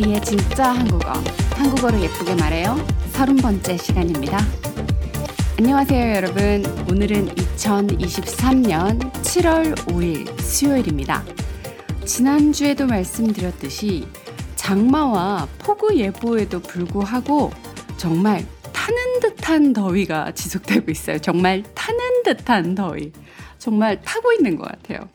에세이의 진짜 한국어, 한국어로 예쁘게 말해요. 서른 번째 시간입니다. 안녕하세요, 여러분. 오늘은 2023년 7월 5일 수요일입니다. 지난주에도 말씀드렸듯이 장마와 폭우 예보에도 불구하고 정말 타는 듯한 더위가 지속되고 있어요. 정말 타는 듯한 더위. 정말 타고 있는 것 같아요.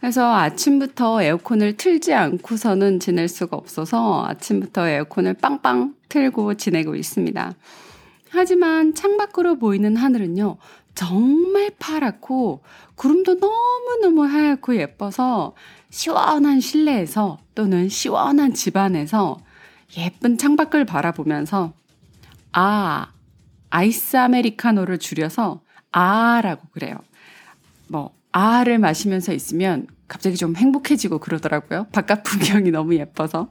그래서 아침부터 에어컨을 틀지 않고서는 지낼 수가 없어서 아침부터 에어컨을 빵빵 틀고 지내고 있습니다. 하지만 창밖으로 보이는 하늘은요, 정말 파랗고 구름도 너무너무 하얗고 예뻐서 시원한 실내에서 또는 시원한 집안에서 예쁜 창밖을 바라보면서 아, 아이스 아메리카노를 줄여서 아라고 그래요. 뭐 아를 마시면서 있으면 갑자기 좀 행복해지고 그러더라고요. 바깥 풍경이 너무 예뻐서.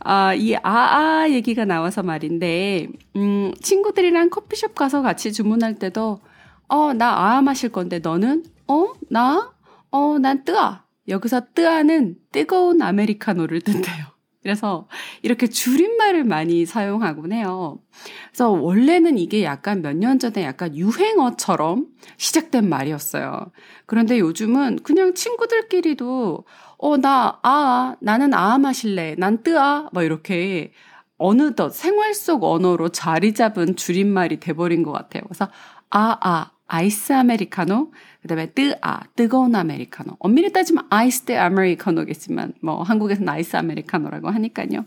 아, 이 아아 얘기가 나와서 말인데, 음, 친구들이랑 커피숍 가서 같이 주문할 때도, 어, 나아 마실 건데 너는? 어, 나? 어, 난 뜨아. 여기서 뜨아는 뜨거운 아메리카노를 뜻해요. 그래서 이렇게 줄임말을 많이 사용하곤 해요. 그래서 원래는 이게 약간 몇 년 전에 약간 유행어처럼 시작된 말이었어요. 그런데 요즘은 그냥 친구들끼리도 어, 나, 아, 나는 아아 마실래. 난 뜨아. 뭐 이렇게 어느덧 생활 속 언어로 자리 잡은 줄임말이 돼버린 것 같아요. 그래서 아아, 아이스 아메리카노, 그 다음에 뜨아, 뜨거운 아메리카노. 엄밀히 따지면 iced 아메리카노겠지만, 뭐, 한국에서는 아이스 아메리카노라고 하니까요.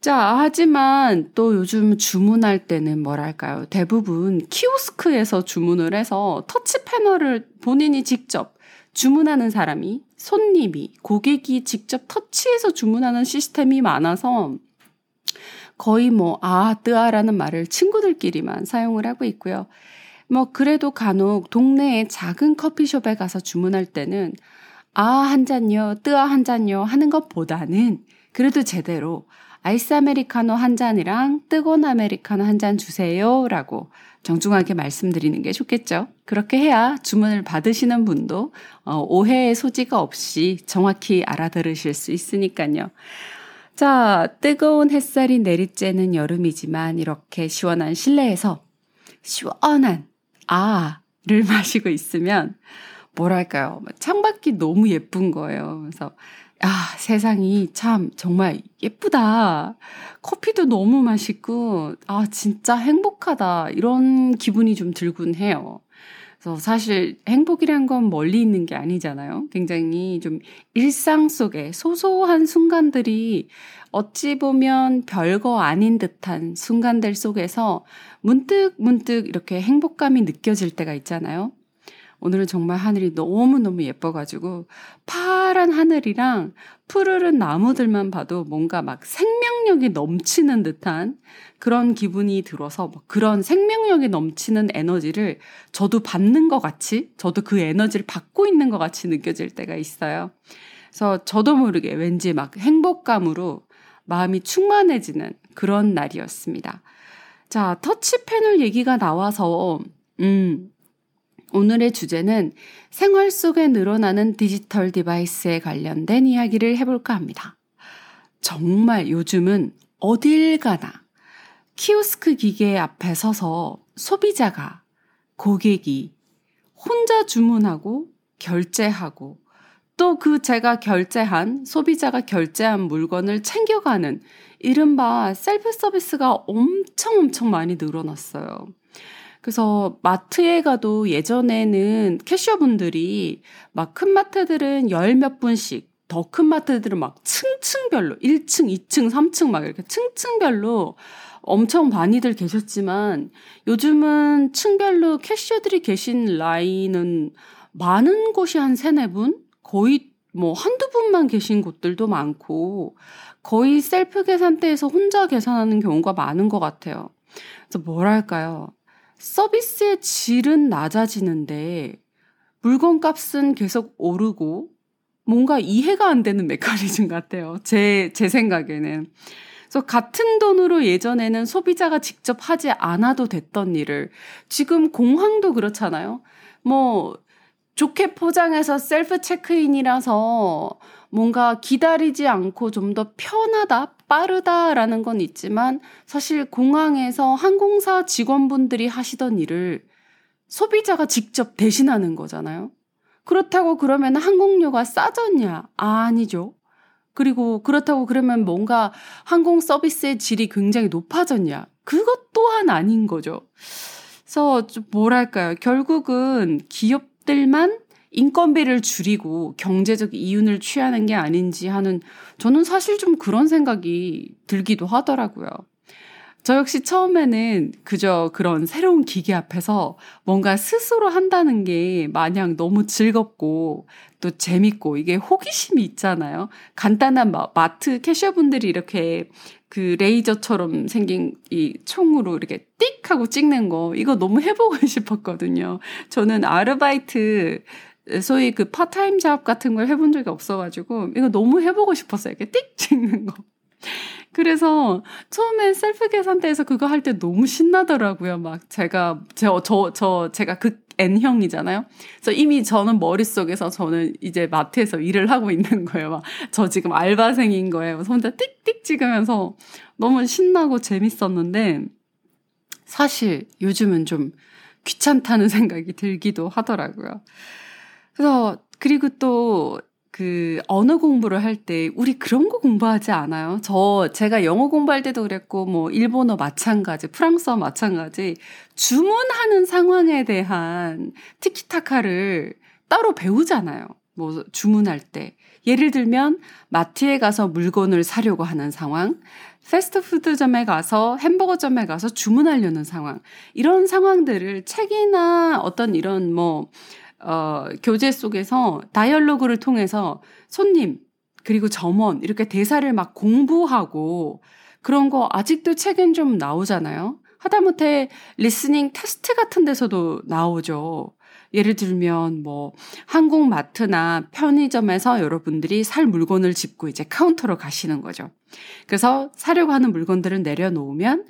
자, 하지만 또 요즘 주문할 때는 뭐랄까요. 대부분 키오스크에서 주문을 해서 터치 패널을 본인이 직접 주문하는 사람이, 손님이, 고객이 직접 터치해서 주문하는 시스템이 많아서 거의 뭐, 아, 뜨아라는 말을 친구들끼리만 사용을 하고 있고요. 뭐 그래도 간혹 동네의 작은 커피숍에 가서 주문할 때는 아, 한 잔요, 뜨아 한 잔요 하는 것보다는 그래도 제대로 아이스 아메리카노 한 잔이랑 뜨거운 아메리카노 한 잔 주세요 라고 정중하게 말씀드리는 게 좋겠죠. 그렇게 해야 주문을 받으시는 분도 어, 오해의 소지가 없이 정확히 알아들으실 수 있으니까요. 자, 뜨거운 햇살이 내리쬐는 여름이지만 이렇게 시원한 실내에서 시원한 아를 마시고 있으면 뭐랄까요. 창밖이 너무 예쁜 거예요. 그래서 아, 세상이 참 정말 예쁘다. 커피도 너무 맛있고, 아, 진짜 행복하다. 이런 기분이 좀 들곤 해요. 그래서 사실 행복이란 건 멀리 있는 게 아니잖아요. 굉장히 좀 일상 속에 소소한 순간들이 어찌 보면 별거 아닌 듯한 순간들 속에서 문득 문득 이렇게 행복감이 느껴질 때가 있잖아요. 오늘은 정말 하늘이 너무너무 예뻐가지고 파란 하늘이랑 푸르른 나무들만 봐도 뭔가 막 생명력이 넘치는 듯한 그런 기분이 들어서 그런 생명력이 넘치는 에너지를 저도 받는 것 같이 저도 그 에너지를 받고 있는 것 같이 느껴질 때가 있어요. 그래서 저도 모르게 왠지 막 행복감으로 마음이 충만해지는 그런 날이었습니다. 자, 터치 패널 얘기가 나와서, 음, 오늘의 주제는 생활 속에 늘어나는 디지털 device에 관련된 이야기를 해볼까 합니다. 정말 요즘은 어딜 가나 키오스크 기계 앞에 서서 소비자가, 고객이 혼자 주문하고 결제하고 또 그 제가 결제한, 소비자가 결제한 물건을 챙겨가는 이른바 셀프 서비스가 엄청 엄청 많이 늘어났어요. 그래서 마트에 가도 예전에는 캐셔분들이 막 큰 마트들은 열 몇 분씩 더 큰 마트들은 막 층층별로 1층, 2층, 3층 막 이렇게 층층별로 엄청 많이들 계셨지만 요즘은 층별로 캐셔들이 계신 라인은 많은 곳이 한 세네 분? 거의 뭐 한두 분만 계신 곳들도 많고 거의 셀프 계산대에서 혼자 계산하는 경우가 많은 것 같아요. 그래서 뭐랄까요. 서비스의 질은 낮아지는데 물건 값은 계속 오르고 뭔가 이해가 안 되는 메커니즘 같아요. 제, 제 생각에는. 그래서 같은 돈으로 예전에는 소비자가 직접 하지 않아도 됐던 일을 지금 공항도 그렇잖아요. 뭐 좋게 포장해서 셀프 체크인이라서 뭔가 기다리지 않고 좀 더 편하다, 빠르다라는 건 있지만 사실 공항에서 항공사 직원분들이 하시던 일을 소비자가 직접 대신하는 거잖아요. 그렇다고 그러면 항공료가 싸졌냐? 아니죠. 그리고 그렇다고 그러면 뭔가 항공 서비스의 질이 굉장히 높아졌냐? 그것 또한 아닌 거죠. 그래서 좀 뭐랄까요. 결국은 기업들만 인건비를 줄이고 경제적 이윤을 취하는 게 아닌지 하는 저는 사실 좀 그런 생각이 들기도 하더라고요. 저 역시 처음에는 그저 그런 새로운 기계 앞에서 뭔가 스스로 한다는 게 마냥 너무 즐겁고 또 재밌고 이게 호기심이 있잖아요. 간단한 마, 마트 캐셔분들이 이렇게 그 레이저처럼 생긴 이 총으로 이렇게 띡 하고 찍는 거 이거 너무 해보고 싶었거든요. 저는 아르바이트 소위 그 part-time job 같은 걸 해본 적이 없어가지고 이거 너무 해보고 싶었어요. 이렇게 띡 찍는 거. 그래서 처음에 셀프 계산대에서 그거 할 때 너무 신나더라고요. 막 제가 저 저 저 제가 극 N형이잖아요. 그래서 이미 저는 머릿속에서 저는 이제 마트에서 일을 하고 있는 거예요. 막 저 지금 알바생인 거예요. 그래서 혼자 띡띡 찍으면서 너무 신나고 재밌었는데 사실 요즘은 좀 귀찮다는 생각이 들기도 하더라고요. 그래서 그리고 또 그 언어 공부를 할 때 우리 그런 거 공부하지 않아요? 저 제가 영어 공부할 때도 그랬고 뭐 일본어 마찬가지, 프랑스어 마찬가지 주문하는 상황에 대한 티키타카를 따로 배우잖아요. 뭐 주문할 때 예를 들면 마트에 가서 물건을 사려고 하는 상황, 패스트푸드점에 가서 햄버거점에 가서 주문하려는 상황 이런 상황들을 책이나 어떤 이런 뭐 어, 교재 속에서 dialogue를 통해서 손님, 그리고 점원, 이렇게 대사를 막 공부하고 그런 거 아직도 책엔 좀 나오잖아요. 하다못해 listening test 같은 데서도 나오죠. 예를 들면 뭐 한국 마트나 편의점에서 여러분들이 살 물건을 집고 이제 카운터로 가시는 거죠. 그래서 사려고 하는 물건들을 내려놓으면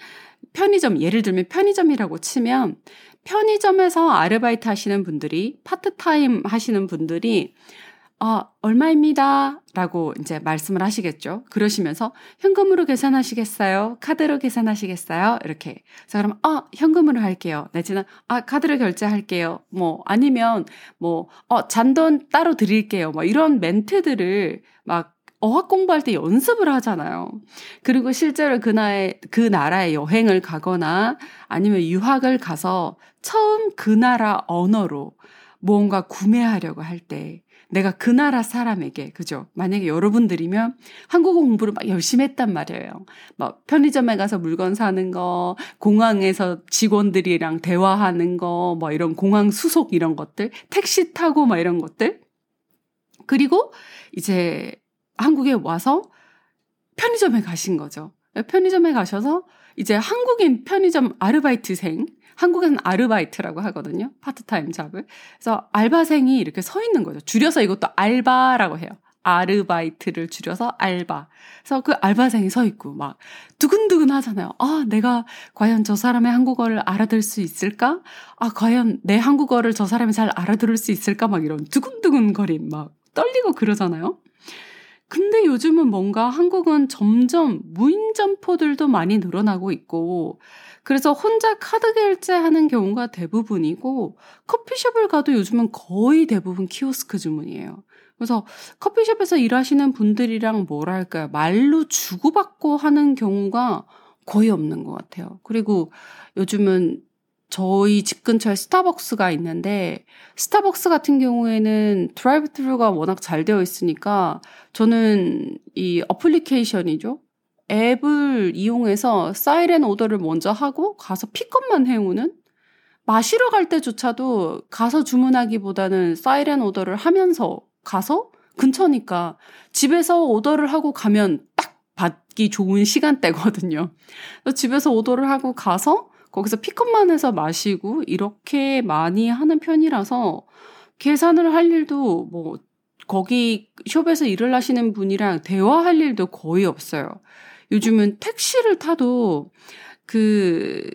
편의점 예를 들면 편의점이라고 치면 편의점에서 아르바이트 하시는 분들이 파트타임 하시는 분들이 아, 얼마입니다. 라고 이제 말씀을 하시겠죠. 그러시면서 현금으로 계산하시겠어요? 카드로 계산하시겠어요? 이렇게. 자, 그럼, 아, 현금으로 할게요. 내지는, 아, 카드로 결제할게요. 뭐, 아니면, 뭐, 어, 잔돈 따로 드릴게요. 뭐, 이런 멘트들을 막 어학 공부할 때 연습을 하잖아요. 그리고 실제로 그 나라에, 그 나라에 여행을 가거나 아니면 유학을 가서 처음 그 나라 언어로 무언가 구매하려고 할 때 내가 그 나라 사람에게 그죠? 만약에 여러분들이면 한국어 공부를 막 열심히 했단 말이에요. 막 편의점에 가서 물건 사는 거, 공항에서 직원들이랑 대화하는 거, 뭐 이런 공항 수속 이런 것들, 택시 타고 막 이런 것들. 그리고 이제 한국에 와서 편의점에 가신 거죠. 편의점에 가셔서 이제 한국인 편의점 아르바이트생, 한국에서는 아르바이트라고 하거든요. 파트타임 잡을. 그래서 알바생이 이렇게 서 있는 거죠. 줄여서 이것도 알바라고 해요. 아르바이트를 줄여서 알바. 그래서 그 알바생이 서 있고 막 두근두근 하잖아요. 아, 내가 과연 저 사람의 한국어를 알아들 수 있을까? 아, 과연 내 한국어를 저 사람이 잘 알아들을 수 있을까? 막 이런 두근두근 거림 막 떨리고 그러잖아요. 근데 요즘은 뭔가 한국은 점점 무인 점포들도 많이 늘어나고 있고, 그래서 혼자 카드 결제하는 경우가 대부분이고, 커피숍을 가도 요즘은 거의 대부분 키오스크 주문이에요. 그래서 커피숍에서 일하시는 분들이랑 뭐랄까요, 말로 주고받고 하는 경우가 거의 없는 것 같아요. 그리고 요즘은 저희 집 근처에 스타벅스가 있는데 스타벅스 같은 경우에는 drive-through가 워낙 잘 되어 있으니까 저는 이 application이죠. 앱을 이용해서 사이렌 오더를 먼저 하고 가서 픽업만 해오는 마시러 갈 때조차도 가서 주문하기보다는 사이렌 오더를 하면서 가서 근처니까 집에서 오더를 하고 가면 딱 받기 좋은 시간대거든요. 집에서 오더를 하고 가서 거기서 픽업만 해서 마시고 이렇게 많이 하는 편이라서 계산을 할 일도 뭐 거기 숍에서 일을 하시는 분이랑 대화할 일도 거의 없어요. 요즘은 택시를 타도 그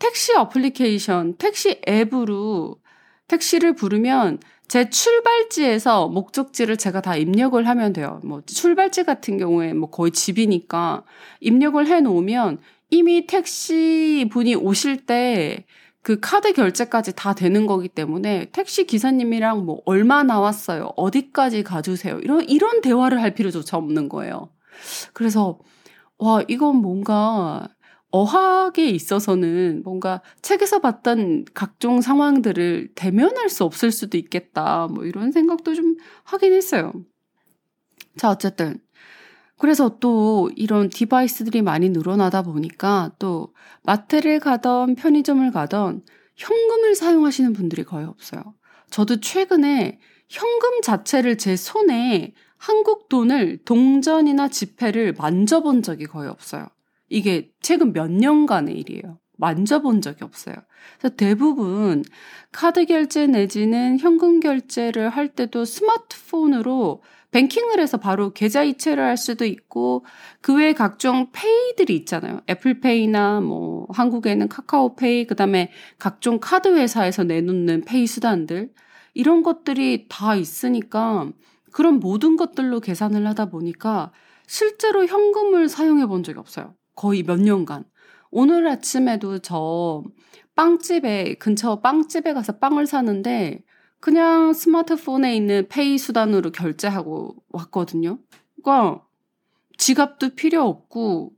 택시 어플리케이션, 택시 앱으로 택시를 부르면 제 출발지에서 목적지를 제가 다 입력을 하면 돼요. 뭐 출발지 같은 경우에 뭐 거의 집이니까 입력을 해 놓으면 이미 택시 분이 오실 때 그 카드 결제까지 다 되는 거기 때문에 택시 기사님이랑 뭐 얼마 나왔어요. 어디까지 가주세요. 이런 이런 대화를 할 필요조차 없는 거예요. 그래서 와, 이건 뭔가 어학에 있어서는 뭔가 책에서 봤던 각종 상황들을 대면할 수 없을 수도 있겠다. 뭐 이런 생각도 좀 하긴 했어요. 자, 어쨌든. 그래서 또 이런 디바이스들이 많이 늘어나다 보니까 또 마트를 가던 편의점을 가던 현금을 사용하시는 분들이 거의 없어요. 저도 최근에 현금 자체를 제 손에 한국 돈을 동전이나 지폐를 만져본 적이 거의 없어요. 이게 최근 몇 년간의 일이에요. 만져본 적이 없어요. 그래서 대부분 카드 결제 내지는 현금 결제를 할 때도 스마트폰으로 뱅킹을 해서 바로 계좌 이체를 할 수도 있고 그 외에 각종 페이들이 있잖아요. 애플페이나 뭐 한국에는 카카오페이 그다음에 각종 카드 회사에서 내놓는 페이 수단들 이런 것들이 다 있으니까 그런 모든 것들로 계산을 하다 보니까 실제로 현금을 사용해 본 적이 없어요. 거의 몇 년간. 오늘 아침에도 저 빵집에, 근처 빵집에 가서 빵을 사는데 그냥 스마트폰에 있는 페이 수단으로 결제하고 왔거든요. 그러니까 지갑도 필요 없고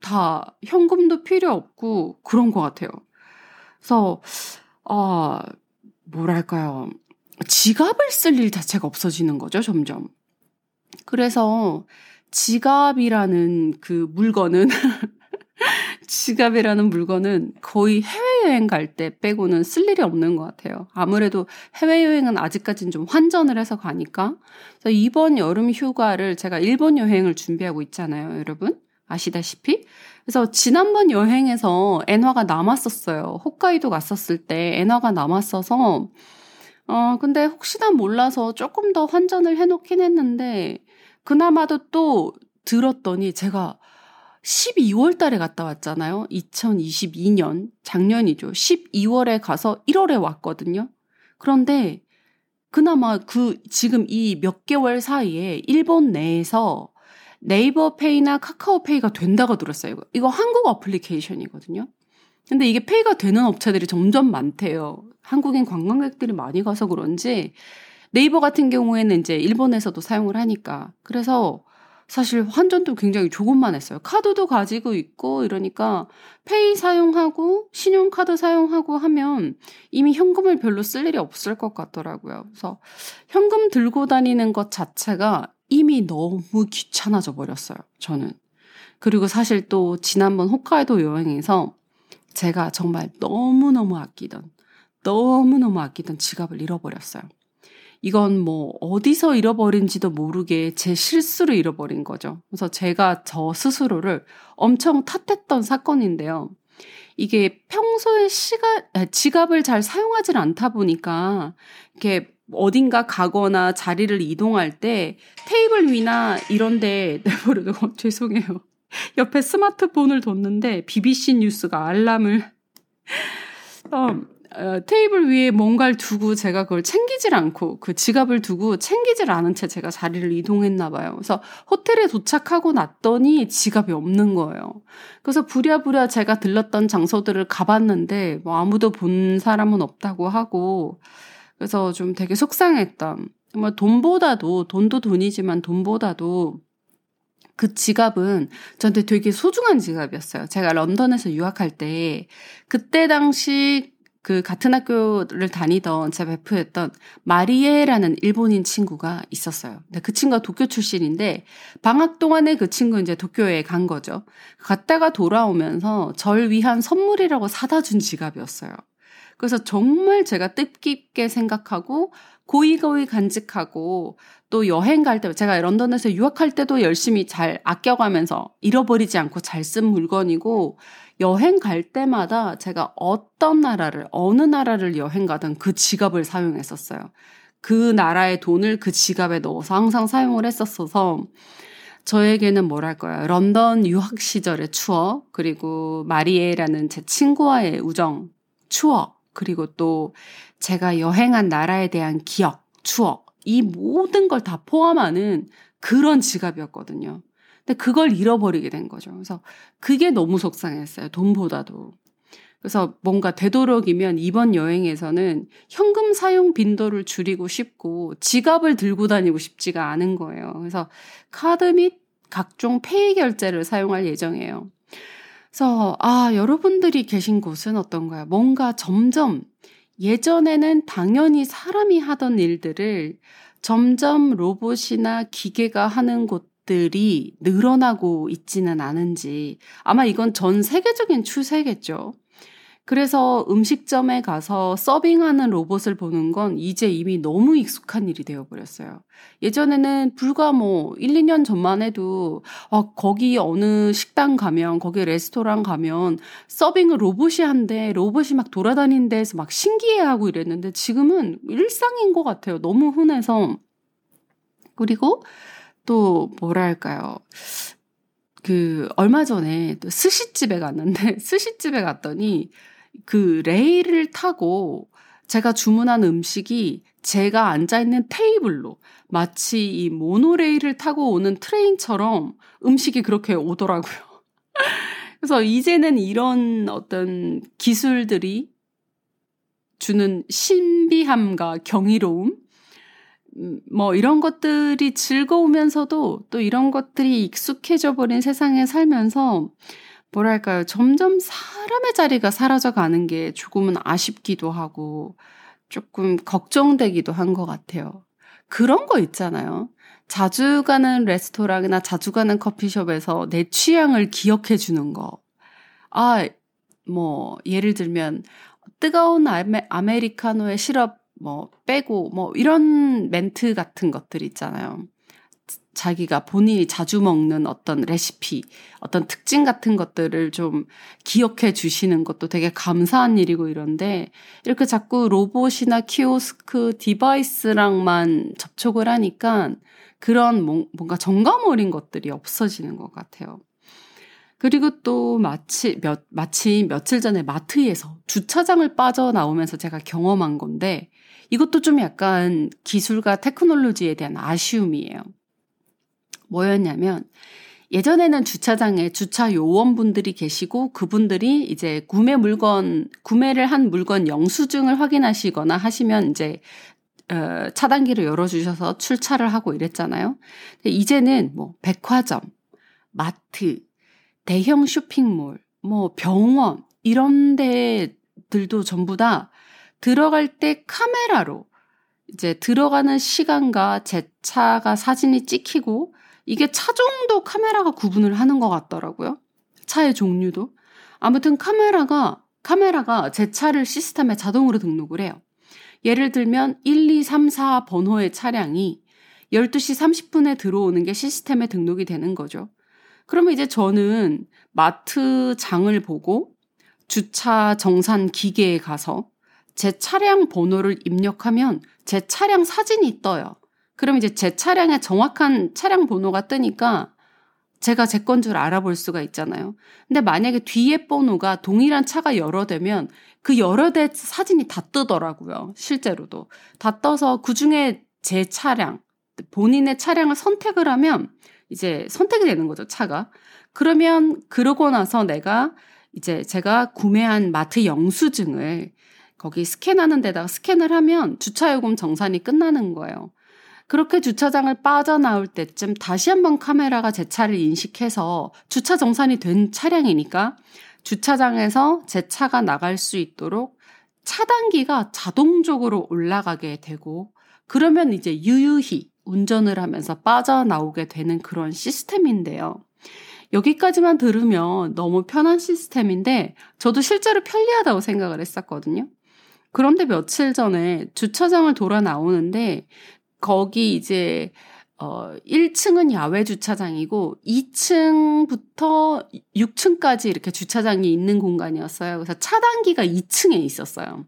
다 현금도 필요 없고 그런 것 같아요. 그래서 아 뭐랄까요 지갑을 쓸 일 자체가 없어지는 거죠 점점. 그래서 지갑이라는 그 물건은 지갑이라는 물건은 거의 해외여행 갈 때 빼고는 쓸 일이 없는 것 같아요. 아무래도 해외여행은 아직까지는 좀 환전을 해서 가니까. 그래서 이번 여름 휴가를 제가 일본 여행을 준비하고 있잖아요, 여러분. 아시다시피. 그래서 지난번 여행에서 엔화가 남았었어요. 홋카이도 갔었을 때 엔화가 남았어서, 어, 근데 혹시나 몰라서 조금 더 환전을 해놓긴 했는데, 그나마도 또 들었더니 제가 12월 달에 갔다 왔잖아요. 2022년, 작년이죠. 12월에 가서 1월에 왔거든요. 그런데 그나마 그 지금 이 몇 개월 사이에 일본 내에서 네이버 페이나 카카오 페이가 된다고 들었어요. 이거 한국 application이거든요. 근데 이게 pay가 되는 업체들이 점점 많대요. 한국인 관광객들이 많이 가서 그런지 네이버 같은 경우에는 이제 일본에서도 사용을 하니까. 그래서 사실 환전도 굉장히 조금만 했어요. 카드도 가지고 있고 이러니까 페이 사용하고 신용카드 사용하고 하면 이미 현금을 별로 쓸 일이 없을 것 같더라고요. 그래서 현금 들고 다니는 것 자체가 이미 너무 귀찮아져 버렸어요. 저는. 그리고 사실 또 지난번 홋카이도 여행에서 제가 정말 너무너무 아끼던 너무너무 아끼던 지갑을 잃어버렸어요. 이건 뭐 어디서 잃어버린지도 모르게 제 실수로 잃어버린 거죠. 그래서 제가 저 스스로를 엄청 탓했던 사건인데요. 이게 평소에 시간, 지갑을 잘 사용하지 않다 보니까 이렇게 어딘가 가거나 자리를 이동할 때 테이블 위나 이런 데 내버려두고 죄송해요. 옆에 스마트폰을 뒀는데 BBC 뉴스가 알람을 어, 어, 테이블 위에 뭔가를 두고 제가 그걸 챙기질 않고 그 지갑을 두고 챙기질 않은 채 제가 자리를 이동했나 봐요. 그래서 호텔에 도착하고 났더니 지갑이 없는 거예요. 그래서 부랴부랴 제가 들렀던 장소들을 가봤는데 뭐 아무도 본 사람은 없다고 하고 그래서 좀 되게 속상했던 정말 돈보다도 돈도 돈이지만 돈보다도 그 지갑은 저한테 되게 소중한 지갑이었어요. 제가 런던에서 유학할 때 그때 당시 그 같은 학교를 다니던 제 베프였던 마리에라는 일본인 친구가 있었어요. 근데 그 친구가 도쿄 출신인데 방학 동안에 그 친구 이제 도쿄에 간 거죠. 갔다가 돌아오면서 절 위한 선물이라고 사다 준 지갑이었어요. 그래서 정말 제가 뜻깊게 생각하고 고이고이 간직하고 또 여행 갈 때 제가 런던에서 유학할 때도 열심히 잘 아껴가면서 잃어버리지 않고 잘 쓴 물건이고 여행 갈 때마다 제가 어떤 나라를, 어느 나라를 여행 가든 그 지갑을 사용했었어요. 그 나라의 돈을 그 지갑에 넣어서 항상 사용을 했었어서 저에게는 뭐랄까요. 런던 유학 시절의 추억, 그리고 마리에라는 제 친구와의 우정, 추억, 그리고 또 제가 여행한 나라에 대한 기억, 추억, 이 모든 걸 다 포함하는 그런 지갑이었거든요. 근데 그걸 잃어버리게 된 거죠. 그래서 그게 너무 속상했어요. 돈보다도. 그래서 뭔가 되도록이면 이번 여행에서는 현금 사용 빈도를 줄이고 싶고 지갑을 들고 다니고 싶지가 않은 거예요. 그래서 카드 및 각종 페이 결제를 사용할 예정이에요. 그래서 아, 여러분들이 계신 곳은 어떤가요? 뭔가 점점 예전에는 당연히 사람이 하던 일들을 점점 로봇이나 기계가 하는 곳 들이 늘어나고 있지는 않은지 아마 이건 전 세계적인 추세겠죠. 그래서 음식점에 가서 서빙하는 로봇을 보는 건 이제 이미 너무 익숙한 일이 되어버렸어요. 예전에는 불과 뭐 1, 2년 전만 해도 어, 거기 어느 식당 가면 거기 레스토랑 가면 서빙을 로봇이 한데 로봇이 막 돌아다니는 데에서 막 신기해하고 이랬는데 지금은 일상인 것 같아요. 너무 흔해서. 그리고 또 뭐랄까요. 그 얼마 전에 또 스시집에 갔는데 스시집에 갔더니 그 레일을 타고 제가 주문한 음식이 제가 앉아 있는 테이블로 마치 이 모노레일을 타고 오는 트레인처럼 음식이 그렇게 오더라고요. 그래서 이제는 이런 어떤 기술들이 주는 신비함과 경이로움, 음, 뭐 이런 것들이 즐거우면서도 또 이런 것들이 익숙해져 버린 세상에 살면서 뭐랄까요. 점점 사람의 자리가 사라져 가는 게 조금은 아쉽기도 하고 조금 걱정되기도 한 것 같아요. 그런 거 있잖아요. 자주 가는 레스토랑이나 자주 가는 커피숍에서 내 취향을 기억해 주는 거. 아, 뭐, 예를 들면, 뜨거운 아메, 아메리카노의 시럽 뭐 빼고 뭐 이런 멘트 같은 것들 있잖아요. 자기가 본인이 자주 먹는 어떤 레시피, 어떤 특징 같은 것들을 좀 기억해 주시는 것도 되게 감사한 일이고 이런데 이렇게 자꾸 로봇이나 키오스크 device랑만 접촉을 하니까 그런 뭔가 정감 어린 것들이 없어지는 것 같아요. 그리고 또 마치 몇 마치 며칠 전에 마트에서 주차장을 빠져나오면서 제가 경험한 건데 이것도 좀 약간 기술과 테크놀로지에 대한 아쉬움이에요. 뭐였냐면 예전에는 주차장에 주차 요원분들이 계시고 그분들이 이제 구매 물건 구매를 한 물건 영수증을 확인하시거나 하시면 이제 어, 차단기를 열어주셔서 출차를 하고 이랬잖아요. 이제는 뭐 백화점, 마트, 대형 쇼핑몰, 뭐 병원 이런 데들도 전부 다 들어갈 때 카메라로 이제 들어가는 시간과 제 차가 사진이 찍히고 이게 차종도 카메라가 구분을 하는 것 같더라고요. 차의 종류도. 아무튼 카메라가, 카메라가 제 차를 시스템에 자동으로 등록을 해요. 예를 들면 1, 2, 3, 4 번호의 차량이 12시 30분에 들어오는 게 시스템에 등록이 되는 거죠. 그러면 이제 저는 마트 장을 보고 주차 정산 기계에 가서 제 차량 번호를 입력하면 제 차량 사진이 떠요. 그럼 이제 제 차량의 정확한 차량 번호가 뜨니까 제가 제 건 줄 알아볼 수가 있잖아요. 근데 만약에 뒤에 번호가 동일한 차가 여러 대면 그 여러 대 사진이 다 뜨더라고요. 실제로도. 다 떠서 그 중에 제 차량, 본인의 차량을 선택을 하면 이제 선택이 되는 거죠, 차가. 그러면 그러고 나서 내가 이제 제가 구매한 마트 영수증을 거기 스캔하는 데다가 스캔을 하면 주차 요금 정산이 끝나는 거예요. 그렇게 주차장을 빠져나올 때쯤 다시 한번 카메라가 제 차를 인식해서 주차 정산이 된 차량이니까 주차장에서 제 차가 나갈 수 있도록 차단기가 자동적으로 올라가게 되고 그러면 이제 유유히 운전을 하면서 빠져나오게 되는 그런 시스템인데요. 여기까지만 들으면 너무 편한 시스템인데 저도 실제로 편리하다고 생각을 했었거든요. 그런데 며칠 전에 주차장을 돌아 나오는데 거기 이제 어 1층은 야외 주차장이고 2층부터 6층까지 이렇게 주차장이 있는 공간이었어요. 그래서 차단기가 2층에 있었어요.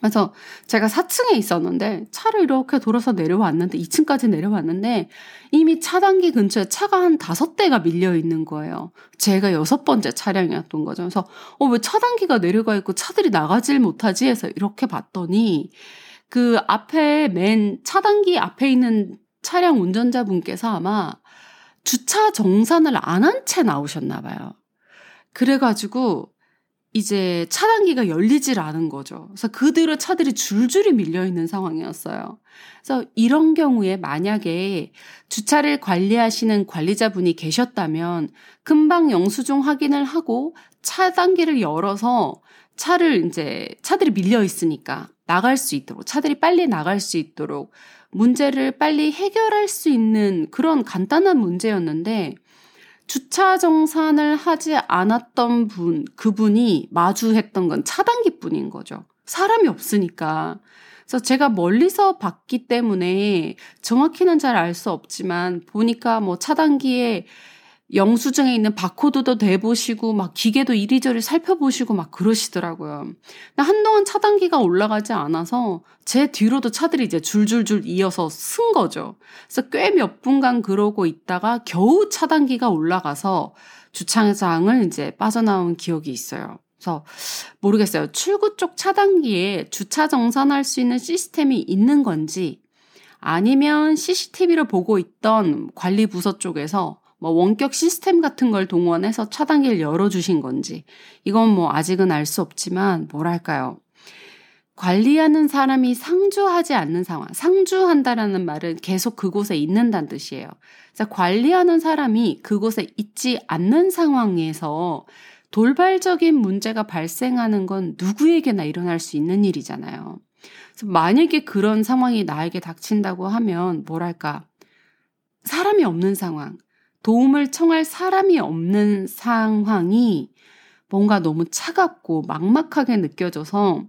그래서 제가 4층에 있었는데 차를 이렇게 돌아서 내려왔는데 2층까지 내려왔는데 이미 차단기 근처에 차가 한 다섯 대가 밀려 있는 거예요. 제가 여섯 번째 차량이었던 거죠. 그래서 어 왜 차단기가 내려가 있고 차들이 나가질 못하지 해서 이렇게 봤더니 그 앞에 맨 차단기 앞에 있는 차량 운전자분께서 아마 주차 정산을 안 한 채 나오셨나 봐요. 그래가지고 이제 차단기가 열리질 않은 거죠. 그래서 그대로 차들이 줄줄이 밀려 있는 상황이었어요. 그래서 이런 경우에 만약에 주차를 관리하시는 관리자분이 계셨다면 금방 영수증 확인을 하고 차단기를 열어서 차를 이제 차들이 밀려 있으니까 나갈 수 있도록 차들이 빨리 나갈 수 있도록 문제를 빨리 해결할 수 있는 그런 간단한 문제였는데 주차 정산을 하지 않았던 분, 그분이 마주했던 건 차단기 뿐인 거죠. 사람이 없으니까. 그래서 제가 멀리서 봤기 때문에 정확히는 잘 알 수 없지만 보니까 뭐 차단기에 영수증에 있는 바코드도 대보시고 막 기계도 이리저리 살펴보시고 막 그러시더라고요. 한동안 차단기가 올라가지 않아서 제 뒤로도 차들이 이제 줄줄줄 이어서 쓴 거죠. 그래서 꽤 몇 분간 그러고 있다가 겨우 차단기가 올라가서 주차장을 이제 빠져나온 기억이 있어요. 그래서 모르겠어요. 출구 쪽 차단기에 주차 정산할 수 있는 시스템이 있는 건지 아니면 CCTV를 보고 있던 관리 부서 쪽에서 뭐 원격 시스템 같은 걸 동원해서 차단기를 열어주신 건지 이건 뭐 아직은 알 수 없지만 뭐랄까요. 관리하는 사람이 상주하지 않는 상황. 상주한다라는 말은 계속 그곳에 있는다는 뜻이에요. 그래서 관리하는 사람이 그곳에 있지 않는 상황에서 돌발적인 문제가 발생하는 건 누구에게나 일어날 수 있는 일이잖아요. 그래서 만약에 그런 상황이 나에게 닥친다고 하면 뭐랄까. 사람이 없는 상황. 도움을 청할 사람이 없는 상황이 뭔가 너무 차갑고 막막하게 느껴져서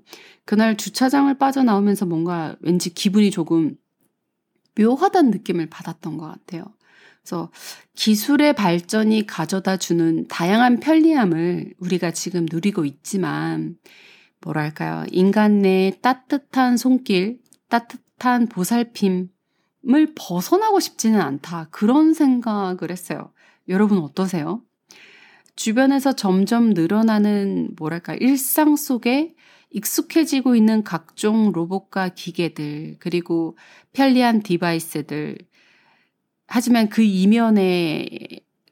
그날 주차장을 빠져나오면서 뭔가 왠지 기분이 조금 묘하다는 느낌을 받았던 것 같아요. 그래서 기술의 발전이 가져다 주는 다양한 편리함을 우리가 지금 누리고 있지만, 뭐랄까요. 인간 내 따뜻한 손길, 따뜻한 보살핌, 을 벗어나고 싶지는 않다. 그런 생각을 했어요. 여러분 어떠세요? 주변에서 점점 늘어나는 뭐랄까 일상 속에 익숙해지고 있는 각종 로봇과 기계들 그리고 편리한 디바이스들 하지만 그 이면에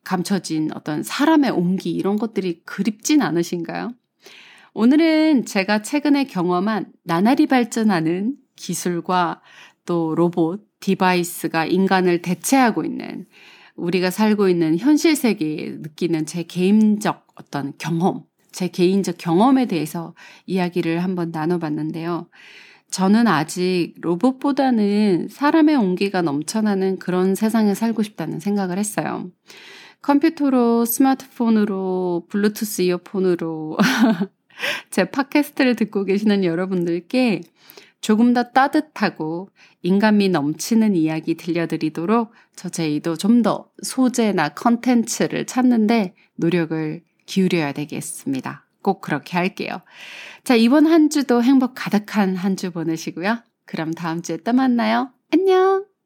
감춰진 어떤 사람의 온기 이런 것들이 그립진 않으신가요? 오늘은 제가 최근에 경험한 나날이 발전하는 기술과 또 로봇 device가 인간을 대체하고 있는 우리가 살고 있는 현실 세계에 느끼는 제 개인적 어떤 경험, 제 개인적 경험에 대해서 이야기를 한번 나눠봤는데요. 저는 아직 로봇보다는 사람의 온기가 넘쳐나는 그런 세상에 살고 싶다는 생각을 했어요. 컴퓨터로, 스마트폰으로, 블루투스 이어폰으로 제 팟캐스트를 듣고 계시는 여러분들께 조금 더 따뜻하고 인간미 넘치는 이야기 들려드리도록 저 제이도 좀 더 소재나 컨텐츠를 찾는데 노력을 기울여야 되겠습니다. 꼭 그렇게 할게요. 자, 이번 한 주도 행복 가득한 한 주 보내시고요. 그럼 다음 주에 또 만나요. 안녕!